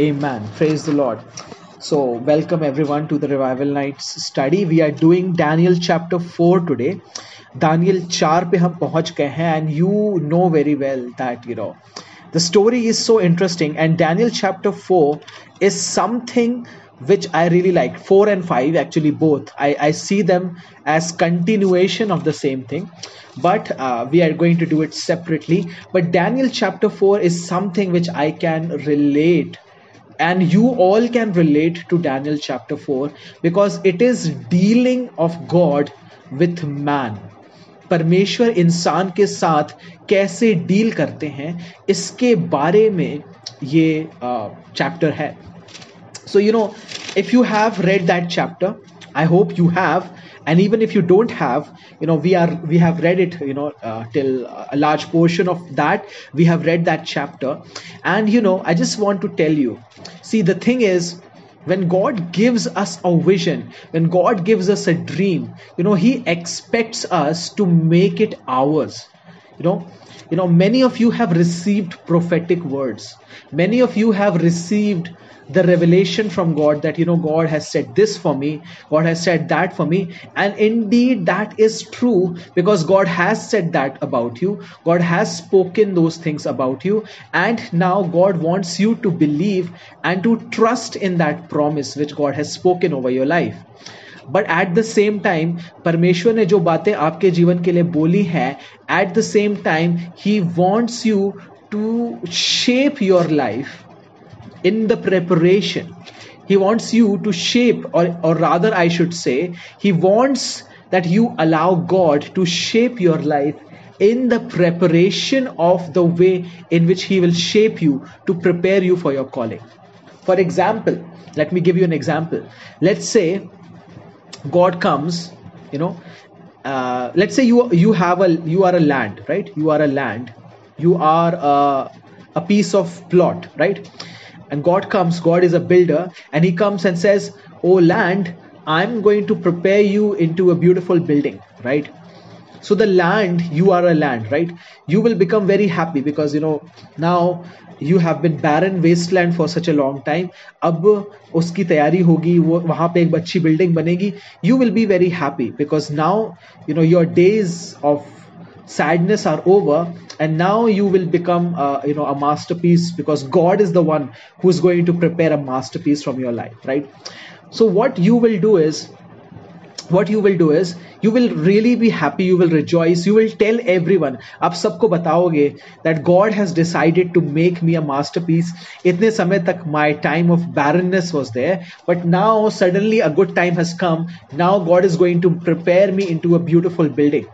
Amen. Praise the Lord. So, welcome everyone to the Revival Nights study. We are doing Daniel chapter 4 today. Daniel 4 पे हम पहुंच गए हैं and you know very well that you know the story is so interesting and Daniel chapter 4 is something which I really like. 4 and 5 actually both. I, I see them as continuation of the same thing but uh, we are going to do it separately. But Daniel chapter 4 is something which I can relate and you all can relate to Daniel chapter 4 because it is dealing of God with man. परमेश्वर इंसान के साथ कैसे deal करते हैं इसके बारे में ये चैप्टर uh, है so you know if you have read that chapter i hope you have and even if you don't have you know we are we have read it you know uh, till a large portion of that. We have read that chapter. And you know i just want to tell you see the thing is when god gives us a vision when god gives us a dream you know he expects us to make it ours. You know you know many of you have received prophetic words. Many of you have received the revelation from God that, you know, God has said this for me, God has said that for me. And indeed, that is true because God has said that about you. God has spoken those things about you. And now God wants you to believe and to trust in that promise which God has spoken over your life. But at the same time परमेश्वर ने जो बातें आपके जीवन के लिए बोली हैं at the same time he wants you to shape your life in the preparation. He wants you to shape or, or rather i should say he wants that you allow god to shape your life in the preparation of the way in which he will shape you to prepare you for your calling. For example let me give you an example. Let's say god comes you know uh, let's say you you have a you are a land right? You are a land. You are a, a piece of plot right and God comes, God is a builder, and He comes and says, Oh land, I'm going to prepare you into a beautiful building, right? So the land, you are a land, right? You will become very happy because you know now you have been barren wasteland for such a long time. अब उसकी तैयारी होगी वो वहाँ पे एक अच्छी building बनेगी you will be very happy because now you know your days of sadness are over and now you will become uh, you know a masterpiece because god is the one who's going to prepare a masterpiece from your life right so what you will do is what you will do is you will really be happy you will rejoice you will tell everyone आप सबको बताओगे that God has decided to make me a masterpiece इतने समय तक my time of barrenness was there but now suddenly a good time has come now God is going to prepare me into a beautiful building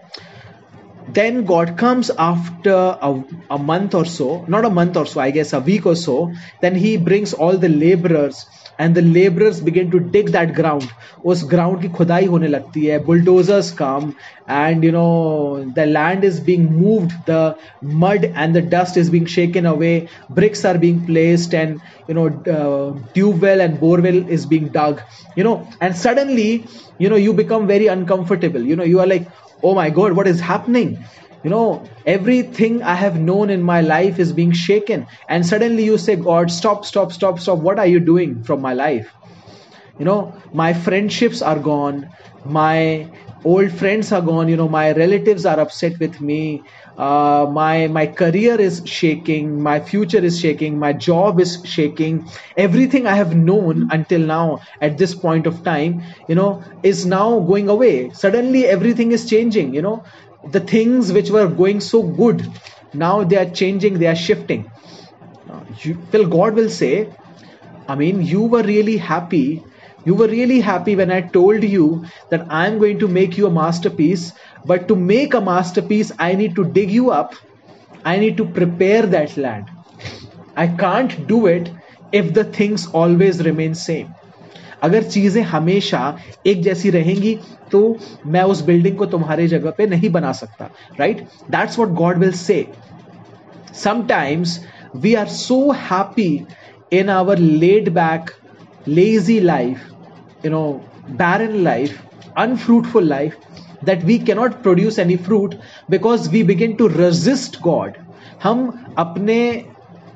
then God comes after a, a, month or so, not a month or so, I guess a week or so. Then He brings all the laborers, and the laborers begin to dig that ground. उस ground की खुदाई होने लगती है. Bulldozers come, and you know the land is being moved, the mud and the dust is being shaken away. Bricks are being placed, and you know uh, tube well and bore well is being dug. You know, and suddenly you know you become very uncomfortable. You know, you are like oh my god what is happening? You know everything i have known in my life is being shaken. And suddenly you say god stop stop stop stop. What are you doing from my life? You know my friendships are gone. My old friends are gone. You know my relatives are upset with me uh, my my career is shaking my future is shaking my job is shaking. Everything i have known until now at this point of time you know is now going away. Suddenly everything is changing you know. The things which were going so good now they are changing they are shifting. Uh, you, well god will say i mean you were really happy you were really happy when I told you that I'm going to make you a masterpiece. But to make a masterpiece, I need to dig you up. I need to prepare that land. I can't do it if the things always remain same. अगर चीजें हमेशा एक जैसी रहेंगी तो मैं उस building को तुम्हारे जगह पे नहीं बना सकता right that's what God will से sometimes we are so happy in our laid back lazy life, you know, barren life, unfruitful life, that we cannot produce any fruit because we begin to resist God. हम अपने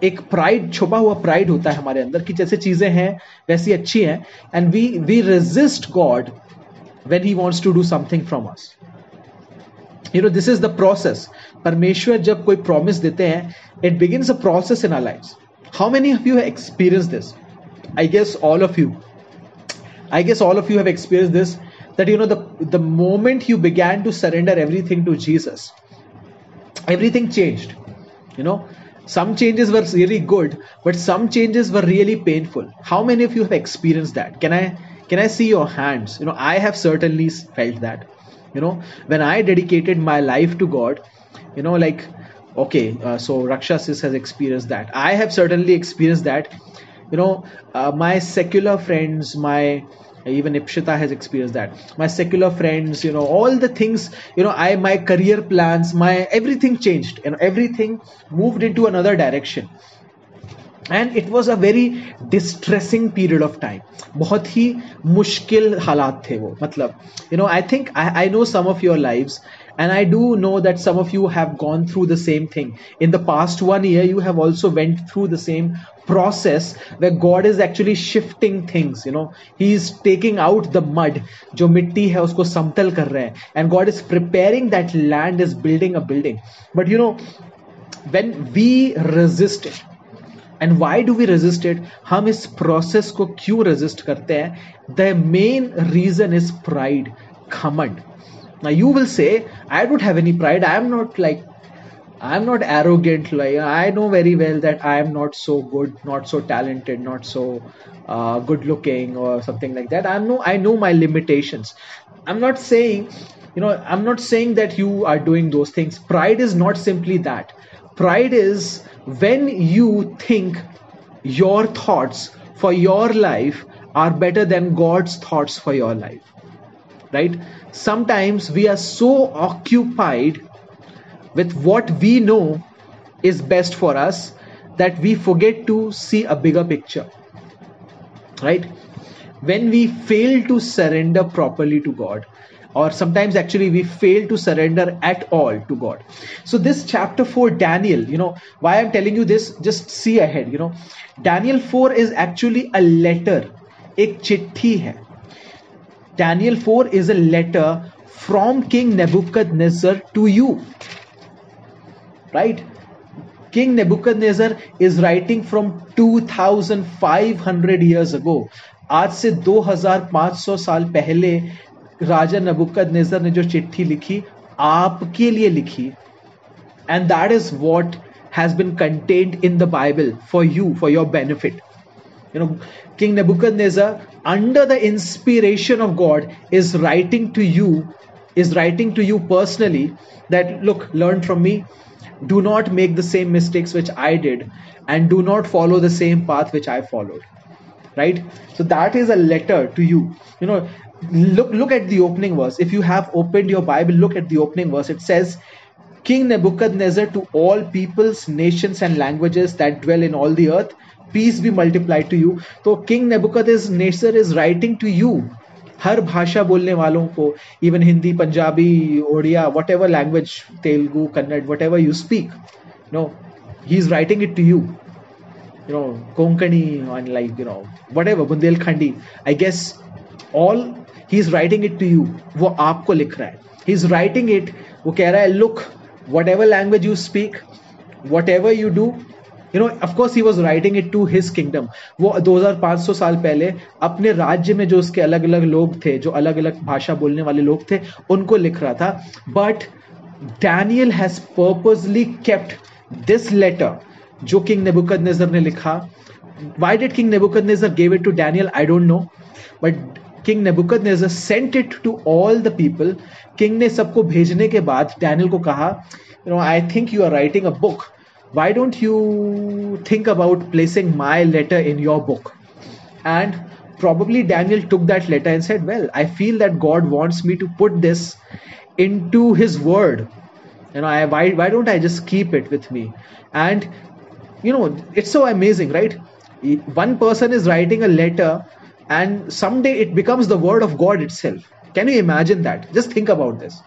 एक pride छुपा हुआ pride होता है हमारे अंदर कि जैसे चीजें हैं वैसी अच्छी हैं and we we resist God when he wants to do something from us you know this is the process परमेश्वर जब कोई प्रॉमिस देते हैं it begin a process in our life how many of you have experience this i guess all of you i guess all of you have experienced this that you know the the moment you began to surrender everything to jesus everything changed. You know some changes were really good but some changes were really painful. How many of you have experienced that? Can i can i see your hands? You know i have certainly felt that. You know when i dedicated my life to god you know like okay uh, so raksha sis has experienced that. I have certainly experienced that you know uh, my secular friends my even ipshita has experienced that my secular friends you know all the things you know i my career plans my everything changed and everything moved into another direction and it was a very distressing period of time बहुत ही मुश्किल हालात थे वो मतलब you know I think I know some of your lives and i do know that some of you have gone through the same thing in the past one year you have also went through the same process where god is actually shifting things you know he is taking out the mud jo mitti hai usko samtal kar rahe hain and god is preparing that land is building a building but you know when we resist it and why do we resist it हम इस process को क्यों resist करते हैं the main reason is pride खमंड Now you will say, I don't have any pride. I am not like, I am not arrogant. Like I know very well that I am not so good, not so talented, not so uh, good looking or something like that. I know I know my limitations. I'm not saying, you know, I'm not saying that you are doing those things. Pride is not simply that. Pride is when you think your thoughts for your life are better than God's thoughts for your life. Right? Sometimes we are so occupied with what we know is best for us that we forget to see a bigger picture right? When we fail to surrender properly to god or sometimes actually we fail to surrender at all to god. So this chapter 4 daniel you know why i'm telling you this just see ahead you know. Daniel 4 is actually a letter ek chitti hai daniel 4 is a letter from king nebuchadnezzar to you Right? King Nebuchadnezzar is writing from 2500 years ago. आज से 2500 साल पहले राजा नबुकद नेजर ने जो चिट्ठी लिखी आपके लिए लिखी and that is what has bin contained in the Bible for you for your benefit you know king nebuchadnezzar under the inspiration of god is writing to you is writing to you personally that look learn from me do not make the same mistakes which i did and do not follow the same path which i followed right? So that is a letter to you. You know look look at the opening verse. If you have opened your bible look at the opening verse. It says king nebuchadnezzar to all peoples nations and languages that dwell in all the earth peace be multiplied to you. So king nebuchadnezzar is writing to you हर भाषा बोलने वालों को even Hindi, Punjabi, Odia whatever language Telugu, Kannada whatever you speak no he is writing it to you you know konkani and like, you know, whatever bundelkhandi i guess all he is writing it to you वो आपको लिख रहा है। ही is writing it वो कह रहा है look whatever language you speak whatever you know of course he was writing it to his kingdom वो 2500 साल पहले अपने राज्य में जो उसके अलग अलग लोग थे, जो अलग अलग भाषा बोलने वाले लोग थे, उनको लिख रहा था। But Daniel has purposely kept this letter जो किंग नेबुकद ने लिखा। Why did king nebuchadnezzar gave it to daniel? I don't know but king Nebuchadnezzar sent it to all the people king ने सबको भेजने के बाद डैनियल को कहा you know I think you are writing a book why don't you think about placing my letter in your book and probably daniel took that letter and said well i feel that god wants me to put this into his word you know I, why, why don't i just keep it with me and you know it's so amazing right one person is writing a letter and someday it becomes the word of God itself. Can you imagine that? Just think about this.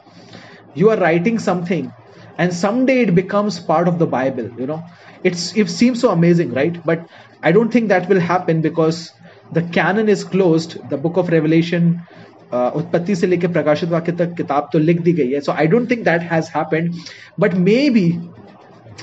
You are writing something and someday it becomes part of the bible you know it's it seems so amazing right but i don't think that will happen because the canon is closed the book of revelation उत्पत्ति से लेकर प्रकाशित वाक्य तक किताब तो लिख दी गई है so I don't think that has happened but maybe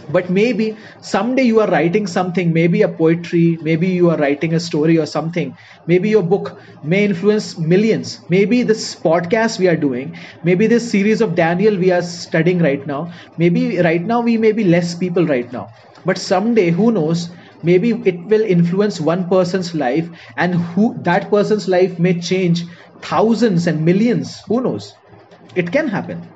but maybe someday you are writing something maybe a poetry maybe you are writing a story or something maybe your book may influence millions. Maybe this podcast we are doing maybe this series of daniel we are studying right now maybe right now we may be less people right now. But someday who knows maybe it will influence one person's life and who that person's life may change thousands and millions. Who knows? It can happen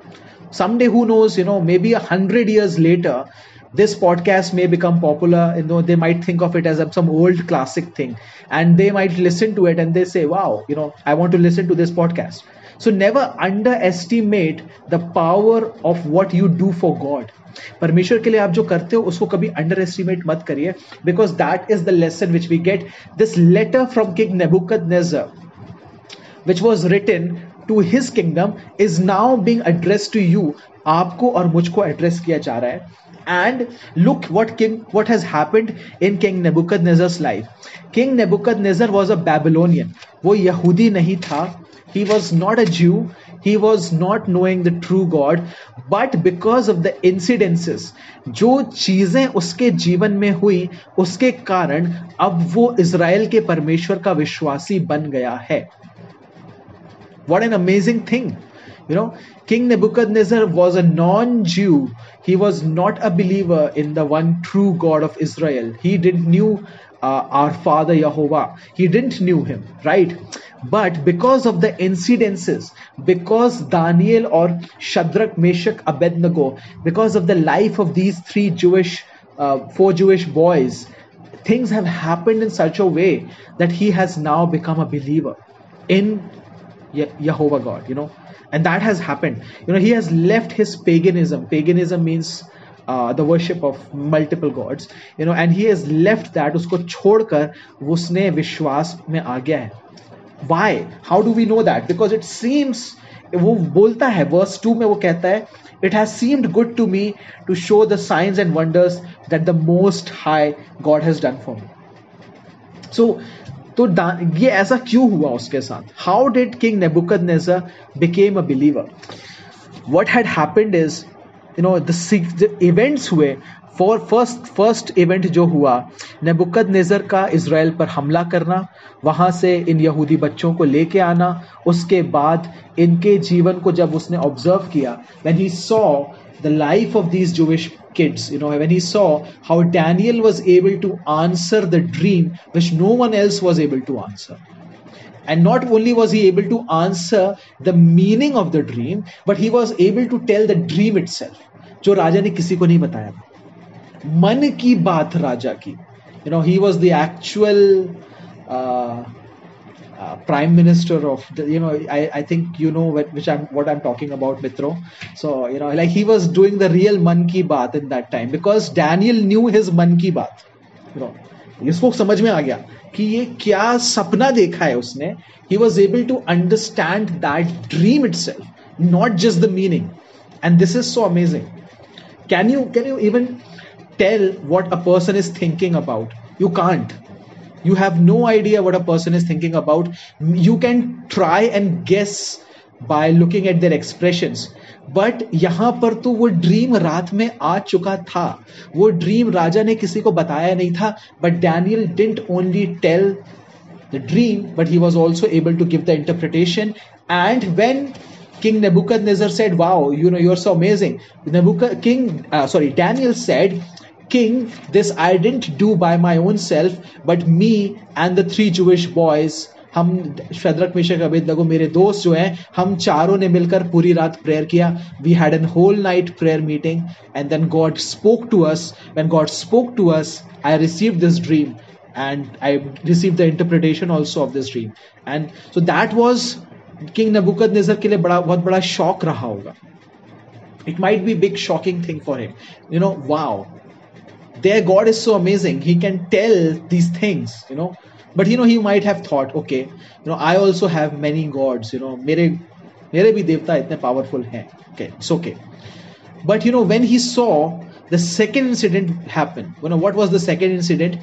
someday who knows you know maybe a hundred years later this podcast may become popular you know they might think of it as a, some old classic thing and they might listen to it and they say wow you know i want to listen to this podcast so never underestimate the power of what you do for god परमेश्वर के लिए आप जो करते हो उसको कभी under estimate मत करिए because that is the lesson which we get this letter from king Nebuchadnezzar which was written to his kingdom is now being address to you आपको और मुझको एड्रेस किया जा रहा है। And look what king what has happened in king Nebuchadnezzar life king नेबुकद नज़र was a Babylonian वो यहूदी नहीं था। ही was not a Jew he was not knowing the true God but because of the incidences जो चीज़ें उसके जीवन में हुई, उसके कारण अब वो इसराइल के परमेश्वर का विश्वासी बन गया है। What an amazing thing you know king nebuchadnezzar was a non-jew he was not a believer in the one true god of israel he didn't knew uh, our father Jehovah. He didn't knew him, right? But because of the incidences, because Daniel or Shadrach, Meshach, Abednego, because of the life of these three Jewish, uh, four Jewish boys, things have happened in such a way that he has now become a believer in Ye- Jehovah God, you know, and that has happened. You know, he has left his paganism. Paganism means uh, the worship of multiple gods you know and he has left that usko छोड़कर उसने विश्वास में आ गया है why how do we know that because it seems वो बोलता है verse 2 में वो कहता है it has seemed good to me to show the signs and wonders that the most high god has done for me so तो ये ऐसा क्यों हुआ उसके साथ? How did king Nebuchadnezzar became a believer what had happened is you know the events हुए for first first event जो हुआ नेबुकद नेजर का इसराइल पर हमला करना, वहाँ से इन यहूदी बच्चों को लेके आना, उसके बाद इनके जीवन को जब उसने ऑब्ज़र्व किया when he saw the life of these Jewish kids, you know, when he saw how Daniel was able to answer the dream which no one else was able to answer. And not only was he able to answer the meaning of the dream, but he was able to tell the dream itself. जो राजा ने किसी को नहीं बताया मन की बात राजा की you know he was the actual uh, prime minister of you know I, think you know which I'm what I'm talking about Mitro. So you know like he was doing the real Mann Ki Baat in that time because Daniel knew his Mann Ki Baat you know इसको समझ में आ गया कि ये क्या सपना देखा है उसने। He was able to understand that dream itself not just the meaning. And this is so amazing. Can you can you even tell what a person is thinking about? You can't you have no idea what a person is thinking about you can try and guess by looking at their expressions but यहां पर तो वो dream रात में आ चुका था वो dream राजा ने किसी को बताया नहीं था but Daniel didn't only tell the dream but he was also able to give the interpretation and when King Nebuchadnezzar said, Wow, you know, you're so amazing. Nebuchadnezzar, King, uh, sorry, Daniel said, King, this I didn't do by my own self, but me and the three Jewish boys, हम Shadrach मिशक Abed लगो मेरे दोस्त जो हैं हम चारों ने मिलकर पूरी रात प्रेयर किया we had an whole night prayer meeting and then God spoke to us when God spoke to us I receive this dream and I received the interpretation also of this dream. And so that was king नबुकद नजर के लिए बड़ा बहुत बड़ा shock रहा होगा it might be big shocking thing for him you know wow their god is so amazing he can tell these things you know but you know he might have thought okay you know i also have many gods you know मेरे मेरे भी देवता इतने powerful हैं okay it's okay but you know when he saw the second incident happen you know what was the second incident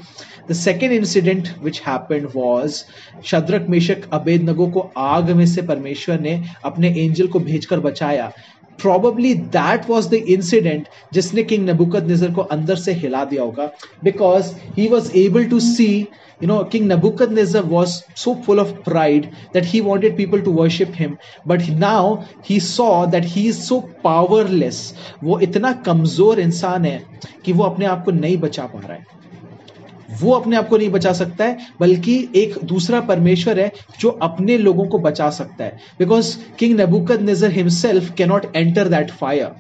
the second incident which happened was Shadrach Meshach Abednego को आग में से परमेश्वर ने अपने एंजल को भेजकर बचाया Probably that was the incident जिसने किंग नबुकद को अंदर से हिला दिया होगा because he was able to see you know king nebuchadnezzar was so full of pride that he wanted people to worship him but now he saw that he is so powerless वो इतना कमज़ोर इंसान है कि वो अपने आप को नहीं बचा पा रहा है वो अपने आप को नहीं बचा सकता है, बल्कि एक दूसरा परमेश्वर है जो अपने लोगों को बचा सकता है। Because king Nebuchadnezzar himself cannot enter that fire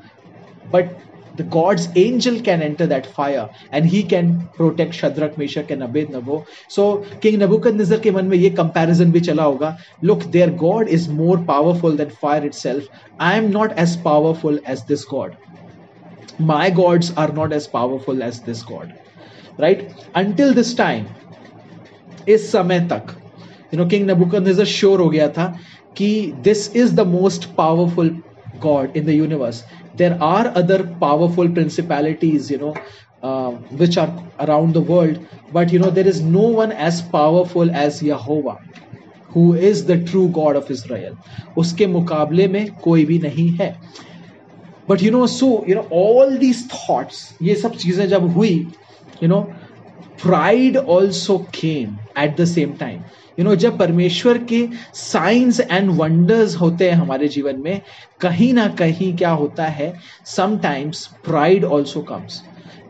but the god's angel can enter that fire and he can protect Shadrach Meshach and Abednego so king Nebuchadnezzar के मन में ये कंपेरिजन भी चला होगा। Look there God is more powerful than fire itself I am not as powerful as this God my gods are not as powerful as this God right until this time इस समय तक you know king Nebuchadnezzar sure हो गया था कि this is the most powerful God in the universe there are other powerful principalities you know which are around the world but you know there is no one as powerful as Jehovah who is the true God of Israel उसके मुकाबले में कोई भी नहीं है। But you know so you know all these thoughts ये सब चीज़ें जब हुई you know pride also came at the same time you know जब परमेश्वर के साइंस एंड वंडर्स होते हैं हमारे जीवन में, कहीं ना कहीं क्या होता है? Sometimes pride also comes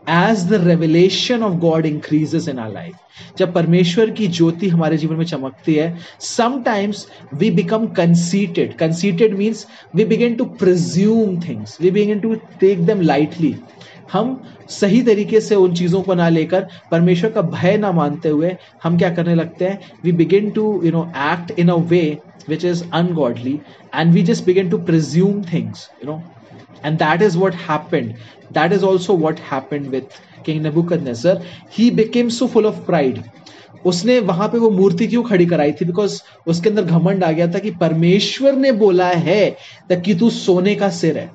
as the revelation of God increases in our life जब परमेश्वर की ज्योति हमारे जीवन में चमकती है sometimes we become conceited conceited means we begin to presume things we begin to take them lightly हम सही तरीके से उन चीज़ों को ना लेकर परमेश्वर का भय ना मानते हुए हम क्या करने लगते हैं? We begin to you know act in a way which is ungodly and we just begin to presume things you know and that is what happened that is also what happened with king Nebuchadnezzar he became so full of pride उसने वहाँ पे वो मूर्ति क्यों खड़ी कराई थी? Because उसके अंदर घमंड आ गया था कि परमेश्वर ने बोला है कि तू सोने का सिर है।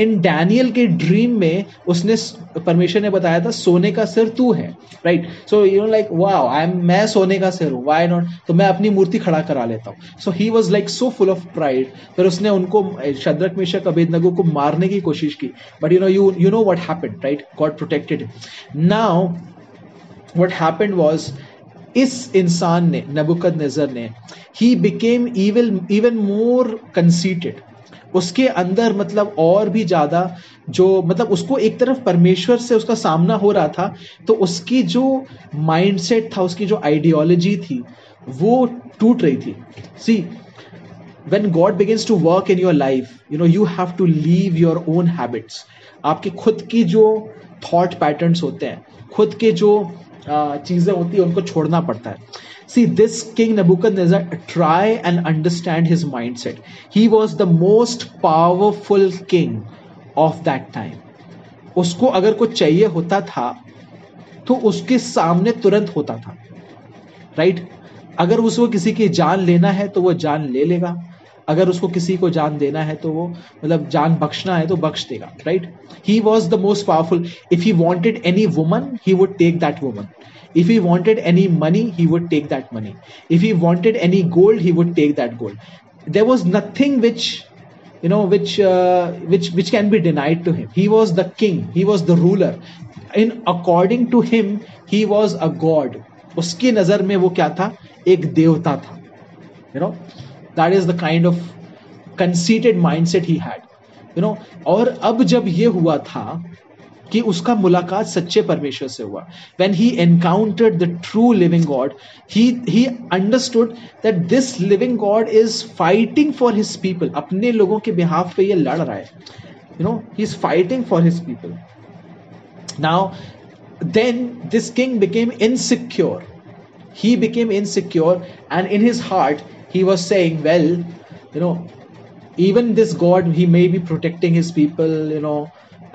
इन डैनियल के ड्रीम में उसने परमेश्वर ने बताया था, सोने का सिर तू है right so you know like wow I am मैं सोने का सिर हूँ व्हाई नॉट तो मैं अपनी मूर्ति खड़ा करा लेता हूँ। So he was like so full of pride फिर उसने उनको शद्रक, मिशक, अबेदनगो को मारने की कोशिश की। But you know you you know what happened right God protected now what happened was इस इंसान ने नबुकद नज़र ने he became even even more conceited उसके अंदर मतलब और भी ज़्यादा जो मतलब उसको एक तरफ़ परमेश्वर से उसका सामना हो रहा था तो उसकी जो माइंडसेट था उसकी जो आइडियोलॉजी थी वो टूट रही थी सी when God begins to work in your life, you know, you have to leave your own habits. आपके खुद की जो थॉट पैटर्न्स होते हैं खुद के जो चीज़ें होती है, उनको छोड़ना पड़ता है। See this king Nebuchadnezzar try and understand his mindset he was the most powerful king of that time उसको अगर कुछ चाहिए होता था तो उसके सामने तुरंत होता था। Right right? अगर उसको किसी की जान लेना है तो वो जान ले लेगा। अगर उसको किसी को जान देना है तो वो मतलब जान बख्शना है तो बख्श देगा right he was the most powerful if he wanted any woman he would take that woman if he wanted any money he would take that money if he wanted any gold he would take that gold there was nothing which you know which uh, which which can be denied to him he was the king he was the ruler in according to him he was a god उसकी नज़र में वो क्या था एक देवता था you know that is the kind of conceited mindset he had you know और अब जब ये हुआ था कि उसका मुलाकात सच्चे परमेश्वर से हुआ when he encountered the true living God he he understood that this living God is fighting for his people अपने लोगों के बिहाफ पे ये लड़ रहा है you know he is fighting for his people now then this king became insecure he became insecure and in his heart he was saying well you know even this god he may be protecting his people you know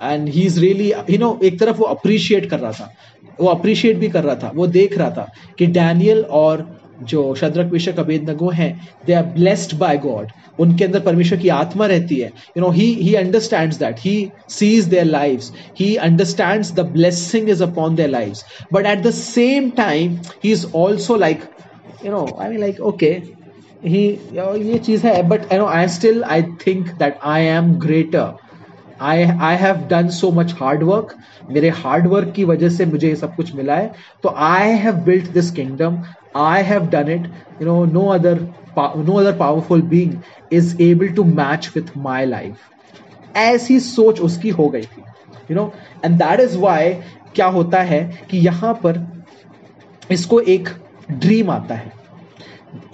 and he is really you know एक तरफ वो appreciate कर रहा था वो appreciate भी कर रहा था वो देख रहा था कि डैनियल और जो शद्रक विषक अभेदनगो हैं they are blessed by God उनके अंदर परमेश्वर की आत्मा रहती है you know he he understands that he sees their lives he understands the blessing is upon their lives but at the same time he is also like you know I mean like okay he ये चीज़ है but you know I still I think that I am greater I I have done so much hard work मेरे hard work की वजह से मुझे ये सब कुछ मिला है। तो I have built this kingdom I have done it you know no other no other powerful being is able to match with my life ऐसी सोच उसकी हो गई थी। You know and that is why क्या होता है कि यहाँ पर इसको एक ड्रीम आता है।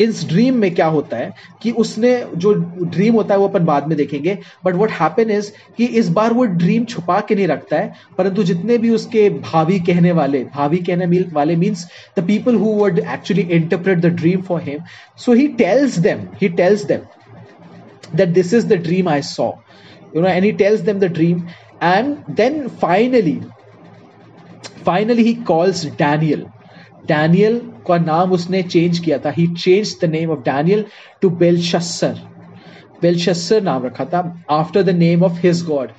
इस ड्रीम में क्या होता है कि उसने जो ड्रीम होता है वो अपन बाद में देखेंगे बट वट हैपन इज़ कि इस बार वो ड्रीम छुपा के नहीं रखता है परंतु जितने भी उसके भाभी कहने वाले भाभी कहने वाले means the people who would actually interpret the dream for him so he tells them he tells them that this is the dream I saw. You know, and he tells them the dream, and then finally, finally he calls Daniel. Daniel का नाम उसने change किया था he change the name of Daniel to Belshazzar Belshazzar नाम रखा था after the name of his god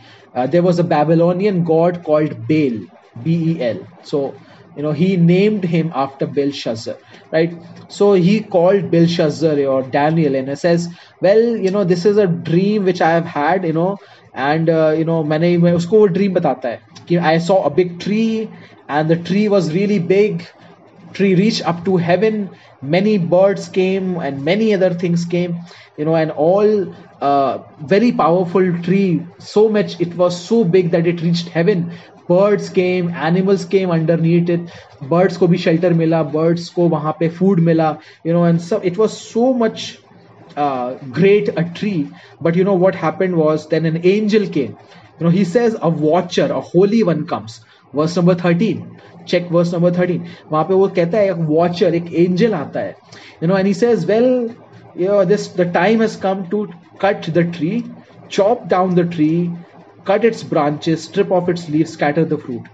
there was a Babylonian god called Bel B E L so you know he named him after Belshazzar right so he called Belshazzar or Daniel and it says well you know this is a dream which I have had you know and uh, you know मैंने मैं उसको वो dream बताता है कि I saw a big tree and the tree was really big tree reached up to heaven many birds came and many other things came you know and all uh, very powerful tree so much it was so big that it reached heaven. Birds came animals came underneath it. Birds ko bhi shelter mila birds ko wahan pe food mila you know and so it was so much uh, great a tree. But you know what happened was then an angel came. You know he says a watcher a holy one comes verse number 13 check verse number thirteen वहां पे वो कहता है एक watcher एक angel आता है you know and he says well you this the time has come to cut the tree chop down the tree cut its branches strip off its leaves scatter the fruit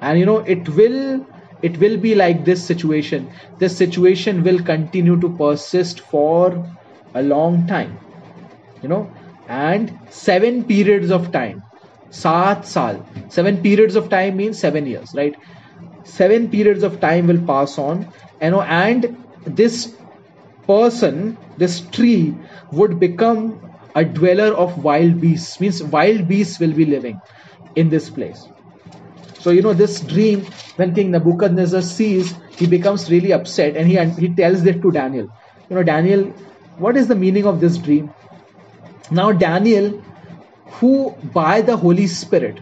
and you know it will it will be like this situation this situation will continue to persist for a long time you know and seven periods of time saat saal seven periods of time means seven years right? Seven periods of time will pass on you know and this person this tree would become a dweller of wild beasts means wild beasts will be living in this place. So you know this dream when king nebuchadnezzar sees he becomes really upset and he he tells it to daniel. You know daniel what is the meaning of this dream? Now daniel who by the holy spirit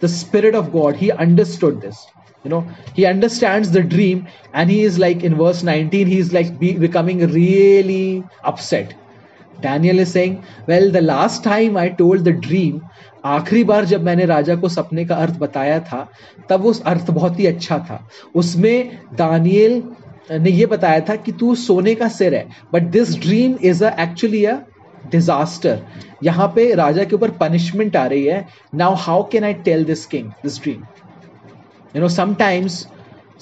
the spirit of god he understood this you know he understands the dream and he is like in verse 19 he's like be, becoming really upset daniel is saying well the last time i told the dream आखिरी बार जब मैंने राजा को सपने का अर्थ बताया था तब उस अर्थ बहुत ही अच्छा था उसमें दानियल ने ये बताया था कि तू सोने का सिर है but this dream is a actually a disaster यहां पे राजा के ऊपर पनिशमेंट आ रही है now how can I tell this king this dream you know sometimes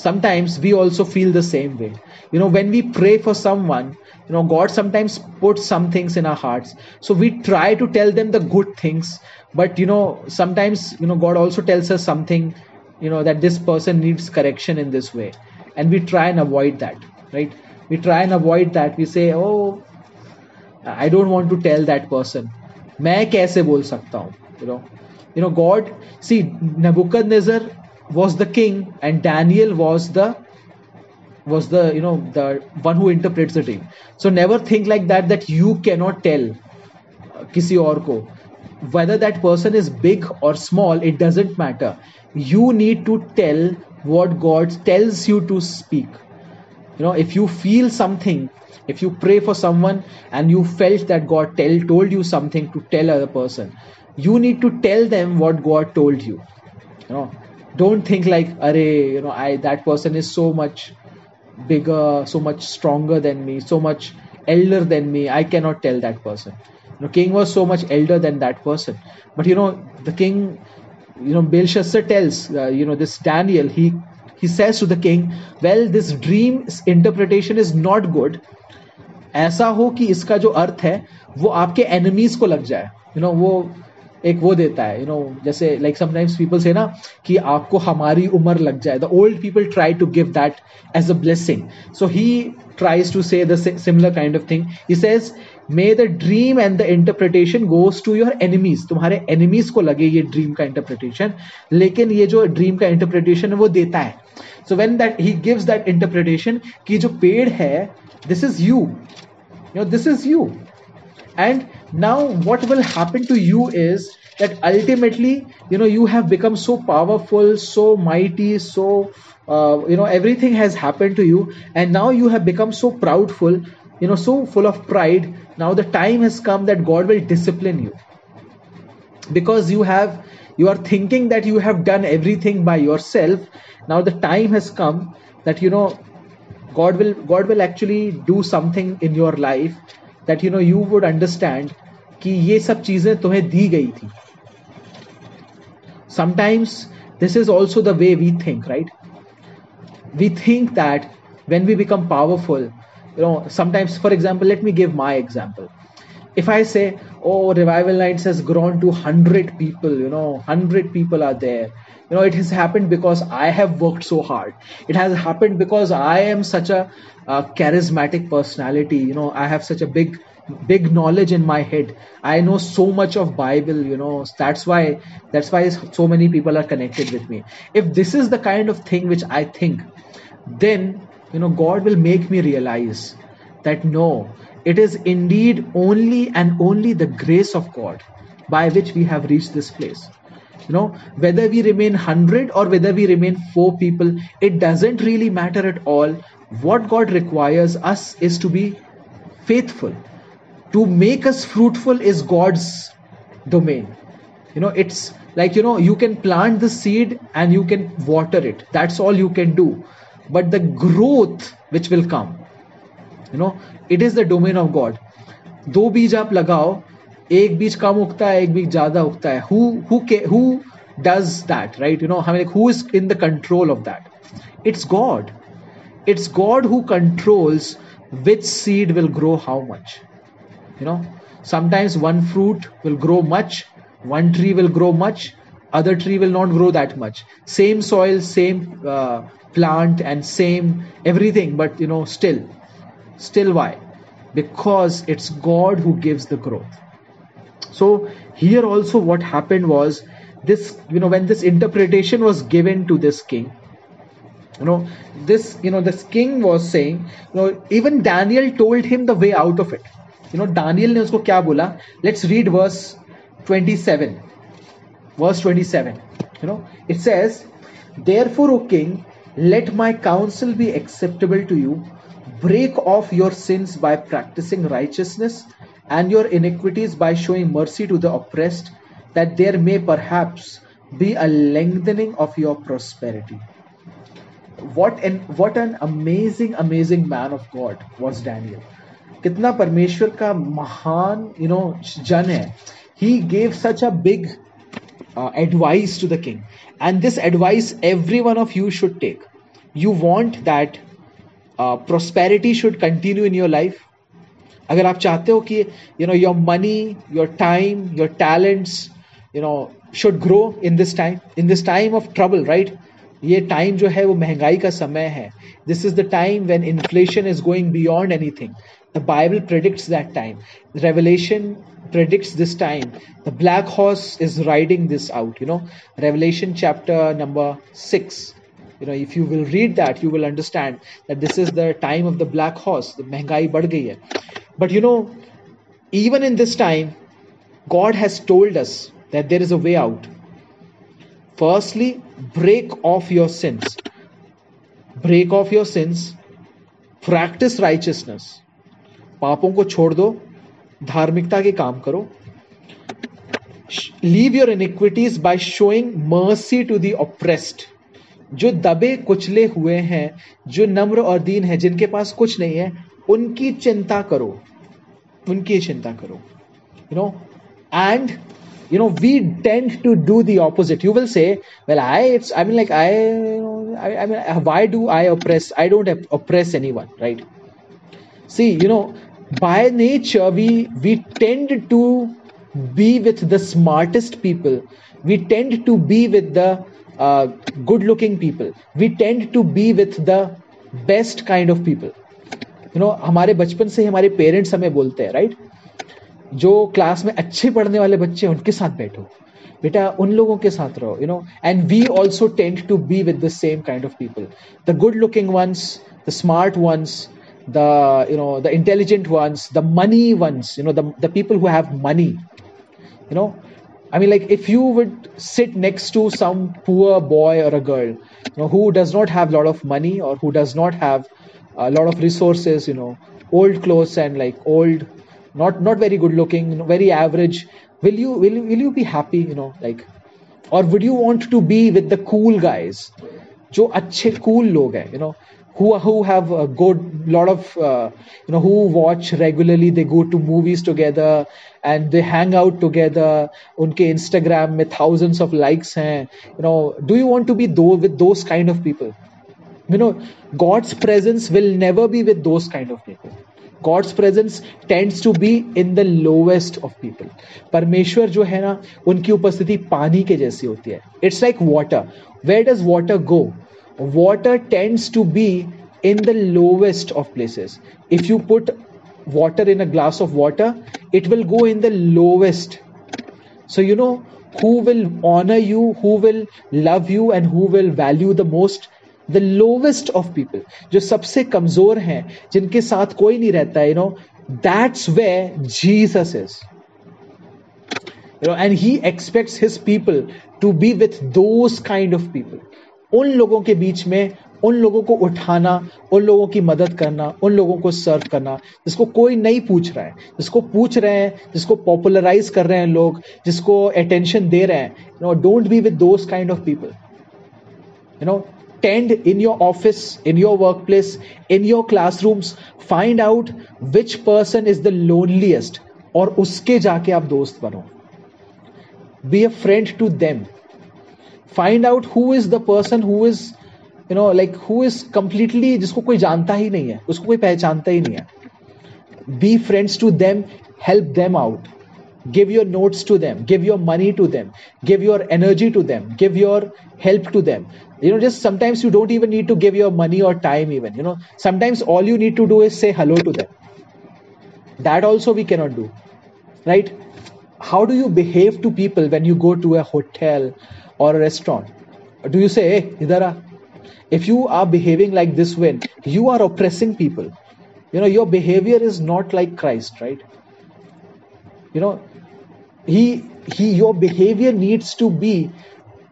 sometimes we also feel the same way you know when we pray for someone you know god sometimes puts some things in our hearts so we try to tell them the good things but you know sometimes you know god also tells us something you know that this person needs correction in this way and we try and avoid that right we try and avoid that we say oh i don't want to tell that person मैं कैसे बोल सकता हूँ you know you know god see nebuchadnezzar was the king and Daniel was the was the you know the one who interprets the dream so never think like that that you cannot tell uh, kisi aur ko whether that person is big or small it doesn't matter you need to tell what god tells you to speak you know if you feel something if you pray for someone and you felt that god tell told you something to tell other person you need to tell them what god told you. You know don't think like array you know i that person is so much bigger so much stronger than me so much elder than me i cannot tell that person. You know king was so much elder than that person. But you know the king you know belshazzar tells uh, you know this daniel he he says to the king, Well, this dream interpretation is not good. ऐसा हो कि इसका जो अर्थ है वो आपके enemies को लग जाए यू you नो know, वो एक वो देता है यू नो जैसे लाइक समटाइम्स पीपल से ना कि आपको हमारी उम्र लग जाए the old people try to give that as a blessing so he tries to say the similar kind of thing he says may the dream and the interpretation goes to your enemies तुम्हारे enemies को लगे ये dream का interpretation लेकिन ये जो dream का interpretation है वो देता है so when that he gives that interpretation कि जो पेड़ है this is you you know this is you and now what will happen to you is that ultimately you know you have become so powerful so mighty so uh, you know everything has happened to you and now you have become so proudful you know so full of pride now the time has come that god will discipline you because you have you are thinking that you have done everything by yourself now the time has come that you know god will god will actually do something in your life that you know you would understand कि ये सब चीजें तुम्हें दी गई थी sometimes this is also the way we think right we think that when we become powerful you know sometimes for example let me give my example. If i say oh revival nights has grown to 100 people you know 100 people are there. You know it has happened because i have worked so hard. It has happened because i am such a, charismatic personality. You know i have such a big big knowledge in my head. I know so much of bible you know. That's why that's why so many people are connected with me. If this is the kind of thing which i think then you know god will make me realize that no it is indeed only and only the grace of god by which we have reached this place. You know whether we remain 100 or whether we remain 4 people it doesn't really matter at all. What god requires us is to be faithful. To make us fruitful is god's domain. You know it's like you know you can plant the seed and you can water it. That's all you can do but the growth which will come you know it is the domain of god दो बीज आप लगाओ एक बीज कम उगता है एक बीज ज्यादा उगता है who who who does that right you know I mean, like, who is in the control of that it's god it's god who controls which seed will grow how much you know sometimes one fruit will grow much one tree will grow much other tree will not grow that much same soil same uh, plant and same everything but you know still still why? Because it's god who gives the growth. So here also what happened was this you know when this interpretation was given to this king you know this you know this king was saying you know even daniel told him the way out of it. You know daniel ne usko kya bola? Let's read verse 27 verse 27 you know it says therefore o king let my counsel be acceptable to you break off your sins by practicing righteousness and your iniquities by showing mercy to the oppressed that there may perhaps be a lengthening of your prosperity what an what an amazing amazing man of god was daniel कितना परमेश्वर का महान you know जन है he gave such a big advice to the king and this advice every one of you should take you want that prosperity should continue in your life अगर आप चाहते हो कि you know your money your time your talents you know should grow in this time in this time of trouble right ये time जो है वो महंगाई का समय है this is the time when inflation is going beyond anything The Bible predicts that time. Revelation predicts this time. The black horse is riding this out. You know, Revelation chapter number 6. You know, if you will read that, you will understand that this is the time of the black horse. The महंगाई बढ़ गई है. But you know, even in this time, God has told us that there is a way out. Firstly, break off your sins. Break off your sins. Practice righteousness. पापों को छोड़ दो धार्मिकता के काम करो leave your iniquities by showing mercy to the oppressed जो दबे कुचले हुए हैं, जो नम्र और दीन है, जिनके पास कुछ नहीं है, उनकी चिंता करो। उनकी चिंता करो। You know and you know we tend to do the opposite you will say well I it's I mean like I I mean why do I oppress I don't oppress anyone right see you know by nature we we tend to be with the smartest people we tend to be with the uh, good-looking people. We tend to be with the best kind of people. You know, हमारे बचपन से हमारे parents हमें बोलते हैं right जो class में अच्छे पढ़ने वाले बच्चे उनके साथ बैठो बेटा उन लोगों के साथ रहो you know and we also tend to be with the same kind of people the good looking ones the smart ones the you know the intelligent ones the money ones you know the, the people who have money you know i mean like if you would sit next to some poor boy or a girl you know who does not have a lot of money or who does not have a lot of resources you know old clothes and like old not not very good looking very average will you will, will you be happy you know like or would you want to be with the cool guys जो अच्छे cool लोग हैं you know who who have a good lot of uh, you know who watch regularly they go to movies together and they hang out together unke instagram में thousands of likes hain you know do you want to be though with those kind of people you know god's presence will never be with those kind of people God's presence tends to be in the lowest of people परमेश्वर जो है ना उनकी उपस्थिति पानी के जैसी होती है it's like water where does water go water tends to B in the lowest of places if you put water in a glass of water it will go in the lowest so you know who will honor you who will love you and who will value the most the lowest of people जो सबसे कमज़ोर हैं जिनके साथ नहीं रहता है you know that's way Jesus is you know and he expects his people to be with those kind of people उन लोगों के बीच में उन लोगों को उठाना, उन लोगों की मदद करना, उन लोगों को सर्व करना, जिसको कोई नहीं पूछ रहा है, जिसको पूछ रहे हैं, जिसको पॉपुलराइज कर रहे हैं लोग, जिसको अटेंशन दे रहे हैं you know don't be with those kind of people you know tend in your office in your workplace in your classrooms find out which person is the loneliest और उसके जाके आप दोस्त बनो। Be a friend to them find out who is the person who is you know like who is completely जिसको कोई जानता ही नहीं है उसको कोई पहचानता ही नहीं है be friends to them help them out give your notes to them give your money to them give your energy to them give your help to them you know just sometimes you don't even need to give your money or time even you know sometimes all you need to do is say hello to them that also we cannot do right how do you behave to people when you go to a hotel or a restaurant do you say hey idara if you are behaving like this when you are oppressing people you know your behavior is not like christ right you know he he your behavior needs to be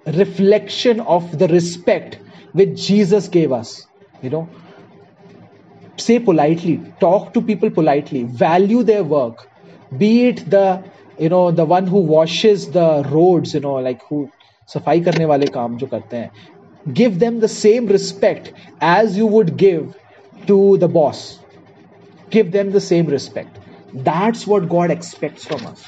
reflection of the respect which Jesus gave us. You know, say politely, talk to people politely, value their work, be it the you know the one who washes the roads, you know, like who सफाई करने वाले काम जो करते हैं give them the same respect as you would give to the boss. Give them the same respect. That's what God expects from us.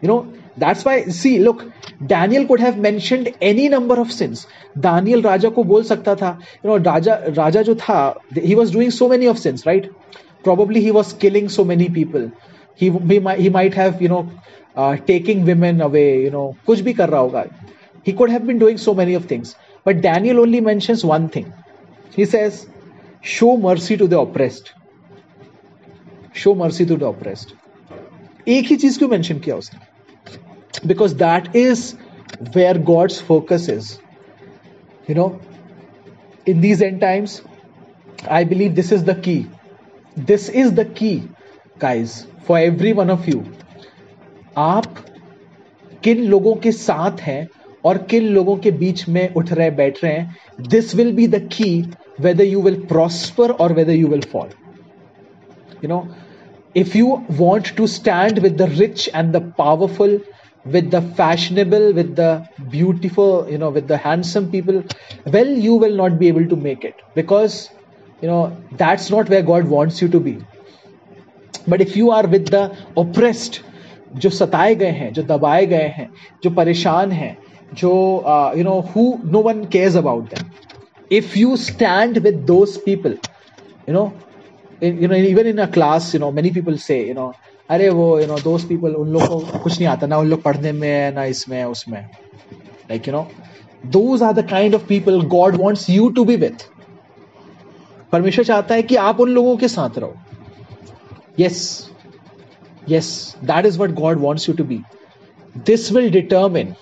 You know, that's why, see, look, Daniel could have mentioned any number of since Daniel राजा को बोल सकता था you no राजा राजा जो था he was doing so many of since right probably he was killing so many people he he might, he might have you know uh, taking women away you know kuch bhi kar raha hoga he could have been doing so many of things but daniel only mentions one thing he says show mercy to the oppressed show mercy to the oppressed एक ही चीज क्यों mention किया उसने because that is where God's focus is. You know, in these end times, I believe this is the key. This is the key, guys, for every one of you. आप किन लोगों के साथ हैं और किन लोगों के बीच में उठ रहे, बैठ रहे हैं this will be the key whether you will prosper और whether you will fall you know if you want to stand with the rich and the powerful with the fashionable with the beautiful you know with handsome people well you will not be able to make it because you know that's not where God wants you to be but if you are with the oppressed जो सताए गए हैं, जो दबाए गए हैं, जो परेशान हैं जो you know who no one cares about them if you stand with people you know in, you know even in a class you know many people say you know अरे वो यू नो दोस्त people उन लोग को कुछ नहीं आता ना उन लोग पढ़ने में ना इसमें उसमें like you know those are the kind of people God wants you to be with परमेश्वर चाहता है कि आप उन लोगों के साथ रहो। Yes yes that is what God wants you to be this will determine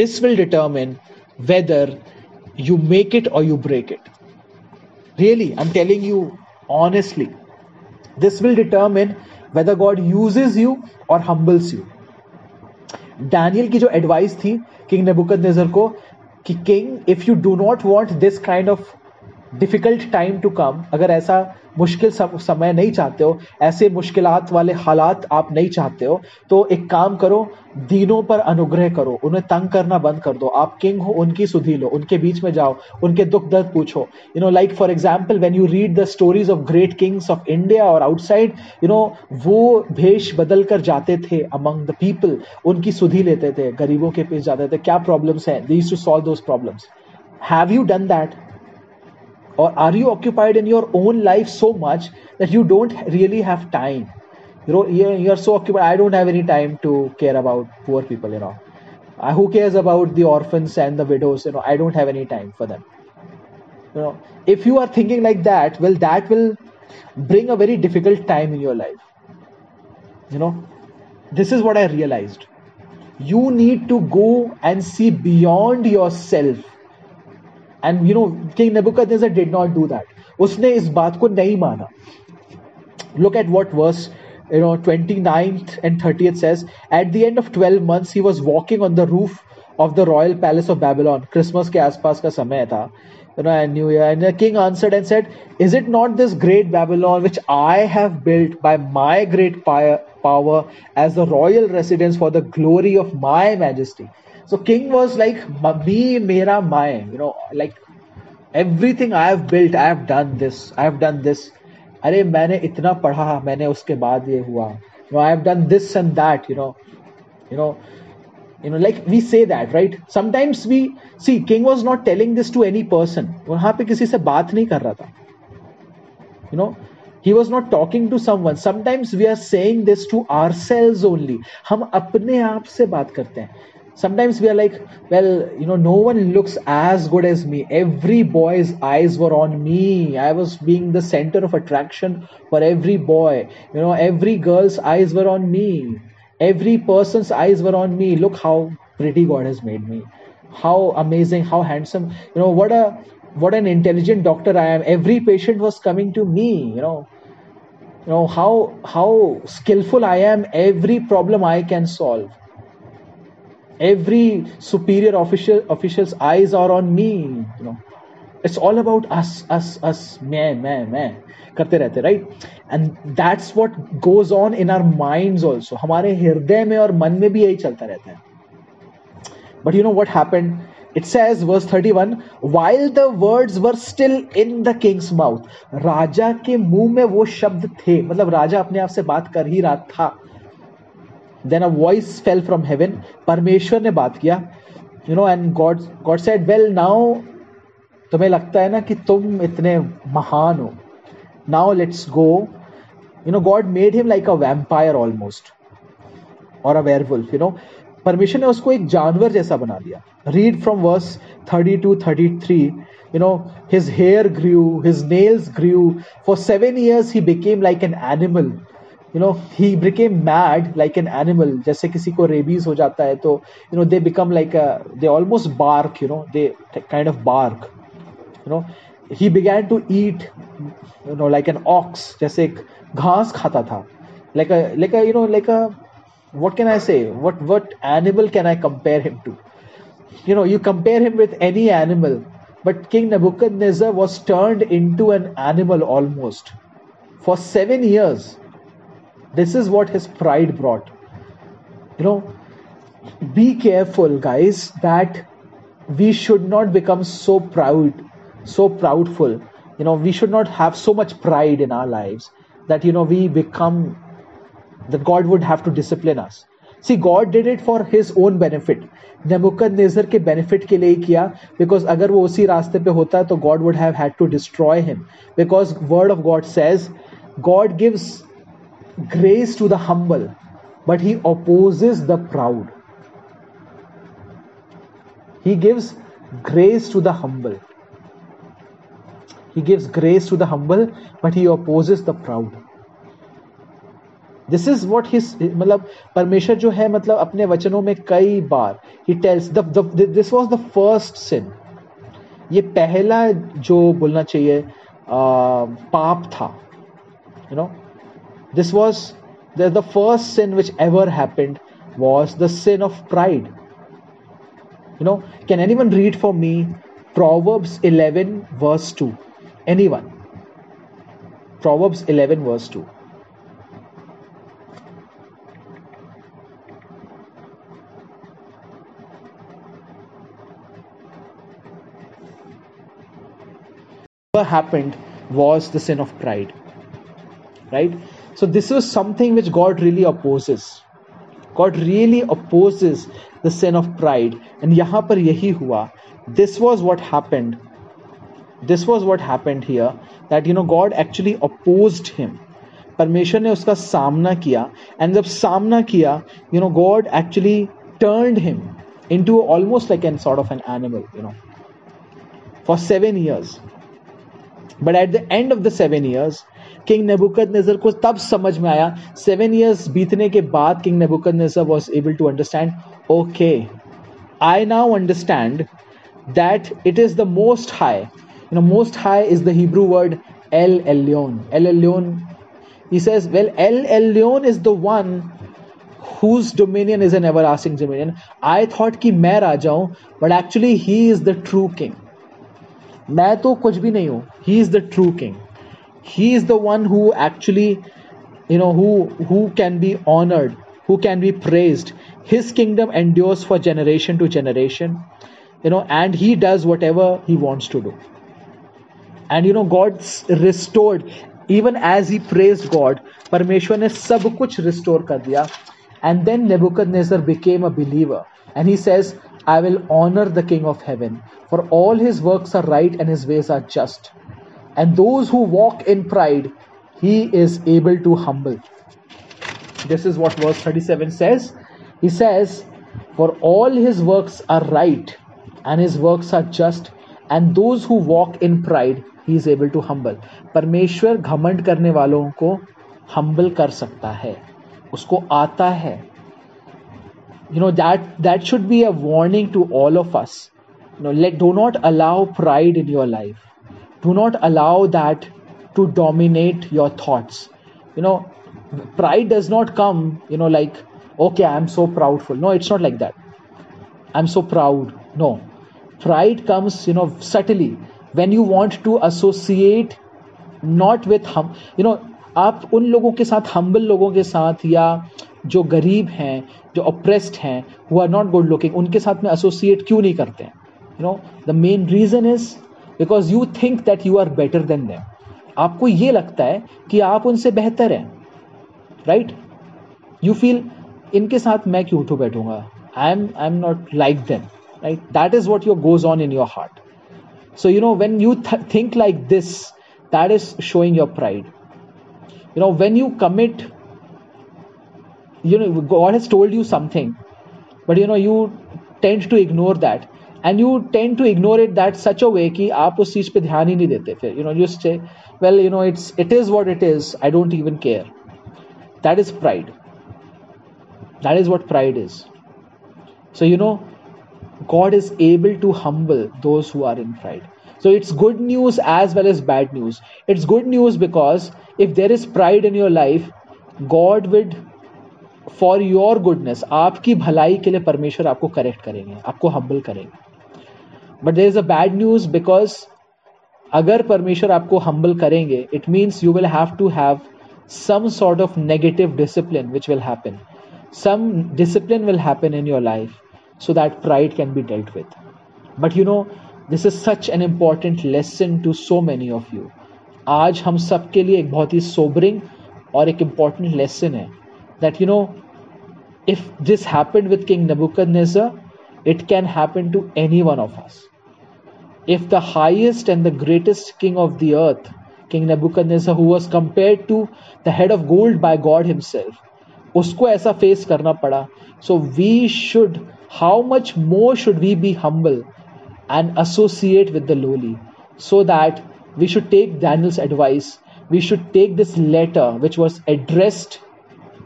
this will determine whether you make it or you break it. Really, I'm telling you honestly. This will determine whether God uses you or humbles you. Daniel की जो advice थी king Nebuchadnezzar को कि king if you do not want this kind of difficult time to come अगर ऐसा मुश्किल समय नहीं चाहते हो, ऐसे मुश्किल वाले हालात आप नहीं चाहते हो तो एक काम करो, दीनों पर अनुग्रह करो, उन्हें तंग करना बंद कर दो। आप किंग हो, उनकी सुधी लो, उनके बीच में जाओ, उनके दुख दर्द पूछो। You know like for example when you read the stories of great kings of India और आउटसाइड यू नो वो भेष बदल कर जाते थे अमंग द पीपल उनकी सुधी लेते थे, गरीबों के पेश जाते थे। क्या प्रॉब्लम्स हैं? These to solve those problems have you done that or are you occupied in your own life so much that you don't really have time? You know you're so occupied i don't have any time to care about poor people you know. Uh, who cares about the orphans and the widows you know i don't have any time for them. You know if you are thinking like that well that will bring a very difficult time in your life. You know this is what i realized. You need to go and see beyond yourself and you know king नेबुकदनेजर did not do that उसने इस बात को नहीं माना look at what verse you know 29th and 30th says at the end of 12 months he was walking on the roof of the royal palace of babylon christmas के आसपास का समय था you know and new year and the king answered and said is it not this great babylon which i have built by my great power as the royal residence for the glory of my majesty So king was like, me, mera, my, you know, like everything I have built, I have done this, I have done this. अरे मैंने इतना पढ़ा मैंने उसके बाद ये हुआ you know I have done this and that you know you know you know like we say that right sometimes we see king was not telling this to any person वहाँ पे किसी से बात नहीं कर रहा था you know he was not talking to someone sometimes we are saying this to ourselves only हम अपने आप से बात करते हैं sometimes we are like well you know no one looks as good as me. Every boy's eyes were on me. I was being the center of attraction for every boy. You know every girl's eyes were on me. Every person's eyes were on me. Look how pretty god has made me. How amazing how handsome. You know what a what an intelligent doctor i am. Every patient was coming to me you know. You know how how skillful i am every problem i can solve every superior official official's eyes are on me you know it's all about us us us मैं मैं मैं करते रहते right and that's what goes on in our minds also हमारे हृदय में और मन में भी यही चलता रहता है but you know what happened it says verse 31 while the words were still in the king's mouth राजा के मुँह में वो शब्द थे मतलब राजा अपने आप से बात कर ही रहा था then a voice fell from heaven परमेश्वर ने बात किया you know and God God said well now तुम्हें लगता है ना कि तुम इतने महान हो। Now let's go you know God made him like a vampire almost और अ वेयरवुल्फ यू नो परमेश्वर ने उसको एक जानवर जैसा बना दिया read from verse thirty two thirty three you know his hair grew his nails grew for seven years he became like an animal. You know he became mad like an animal जैसे किसी को rabies हो जाता है तो you know they become like they almost bark you know they kind of bark you know he began to eat you know like an ox जैसे एक घास खाता था. Like like you know like what can I say what what animal can I compare him to you know you compare him with any animal but king नबुक was turn into an animal almost for seven years this is what his pride brought. You know, be careful, guys, that we should not become so proud, so proudful. You know, we should not have so much pride in our lives that, you know, we become, that God would have to discipline us. See, God did it for his own benefit. नेबुकद नेजर के benefit के लिए ही किया because अगर वो उसी रास्ते पे होता तो God would have had to destroy him because word of God says God gives grace to the humble but he opposes the proud he gives grace to the humble he gives grace to the humble, but he opposes the proud. This is what his मतलब परमेश्वर जो है मतलब अपने वचनों में कई बार he tells this was the first sin ये पहला जो बोलना चाहिए पाप था you know This was the, the first sin which ever happened was the sin of pride. You know, can anyone read for me Proverbs 11 verse 2? Anyone? Proverbs 11 verse 2. happened was the sin of pride Right? So, this was something which God really opposes. God really opposes the sin of pride. And yahan par yahi hua. This was what happened. This was what happened here. That, you know, God actually opposed him. परमेश्वर ने उसका सामना किया and जब सामना किया you know God actually turned him into almost like an sort of N animal you know for seven years but at the end of the seven years king Nebuchadnezzar को तब समझ में आया सेवन ईयर्स बीतने के बाद king Nebuchadnezzar was able to understand okay I now understand that it is the most high you know most high is the Hebrew word El Elyon El Elyon he says, well, el elyon is the one whose dominion is an everlasting dominion. I thought ki main raja hu but actually he is the true king. मैं तो कुछ भी नहीं हूँ he is the true king he is the one who actually you know who who can be honoured who can be praised his kingdom endures for generation to generation you know and he does whatever he wants to do and you know god's restored even as he praised god परमेश्वर ने सब कुछ restore कर दिया and then Nebuchadnezzar became a believer and he says I will honor the King of heaven, for all his works are right and his ways are just. And those who walk in pride, he is able to humble. This is what verse 37 says. He says, For all his works are right and his works are just, and those who walk in pride, he is able to humble. परमेश्वर घमंड करने वालों को humble कर सकता है उसको आता है you know that that should be a warning to all of us you know let do not allow pride in your life do not allow that to dominate your thoughts you know pride does not come you know like okay i'm so proudful no it's not like that i'm so proud no pride comes you know subtly when you want to associate not with hum you know आप उन लोगों के साथ humble लोगों के साथ या जो गरीब हैं जो अप्रेस्ड हैं who are not good looking उनके साथ में एसोसिएट क्यों नहीं करते हैं you know the main reason is because you think that you are better than them आपको ये लगता है कि आप उनसे बेहतर हैं राइट यू फील इनके साथ मैं क्यों उठो बैठूंगा I am I am not like them right that is what your goes on in your heart so you know when you th- think like this that is showing your pride you know when you commit you know god has told you something but you know you tend to ignore that and you tend to ignore it that such a way कि आप उस चीज पे ध्यान ही नहीं देते फिर you know you say well you know it's it is what it is I don't even care that is pride that is what pride is so you know God is able to humble those who are in pride so it's good news as well as bad news it's good news because if there is pride in your life God would for your goodness आपकी भलाई के लिए परमेश्वर आपको correct करेंगे आपको humble करेंगे but there is a bad news because अगर परमेश्वर आपको हम्बल करेंगे it means you will have to have some sort of negative discipline which will happen some discipline will happen in your life so that pride can be dealt with but you know this is such an important lesson to so many of you आज हम सबके लिए एक बहुत ही sobering और एक important lesson है that you know if this happened with king nebuchadnezzar it can happen to any one of us. If the highest and the greatest king of the earth, King Nebuchadnezzar, who was compared to the head of gold by God Himself, उसको ऐसा face करना पड़ा so we should how much more should we be humble and associate with the lowly so that we should take Daniel's advice we should take this letter which was addressed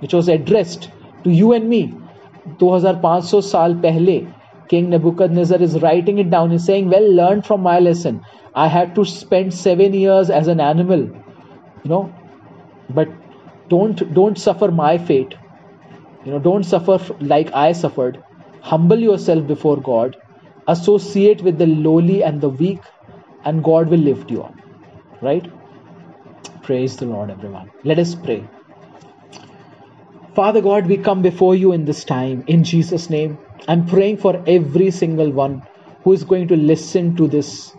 which was addressed to you and me 2500 साल पहले King Nebuchadnezzar is writing it down. He's saying, Well, learn from my lesson. I had to spend seven years as an animal, you know, but don't don't suffer my fate. You know, don't suffer like I suffered. Humble yourself before God. Associate with the lowly and the weak, and God will lift you up. Right? Praise the Lord, everyone. Let us pray. Father God, we come before you in this time in Jesus' name. I'm praying for every single one who is going to listen to this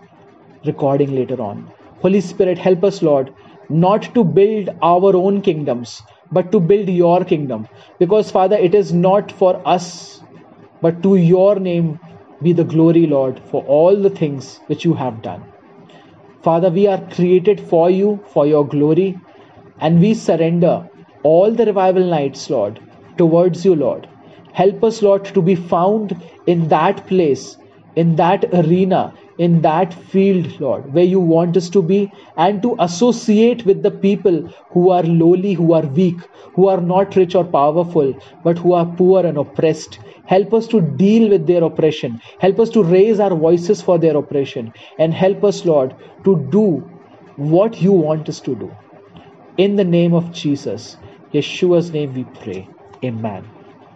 recording later on. Holy Spirit, help us, Lord, not to build our own kingdoms, but to build your kingdom. Because, Father, it is not for us, but to your name be the glory, Lord, for all the things which you have done. Father, we are created for you, for your glory, and we surrender all the revival nights, Lord, towards you, Lord. Help us, Lord, to be found in that place, in that arena, in that field, Lord, where you want us to be, and to associate with the people who are lowly, who are weak, who are not rich or powerful, but who are poor and oppressed. Help us to deal with their oppression. Help us to raise our voices for their oppression. And help us, Lord, to do what you want us to do. In the name of Jesus. Yeshua's name we pray. Amen.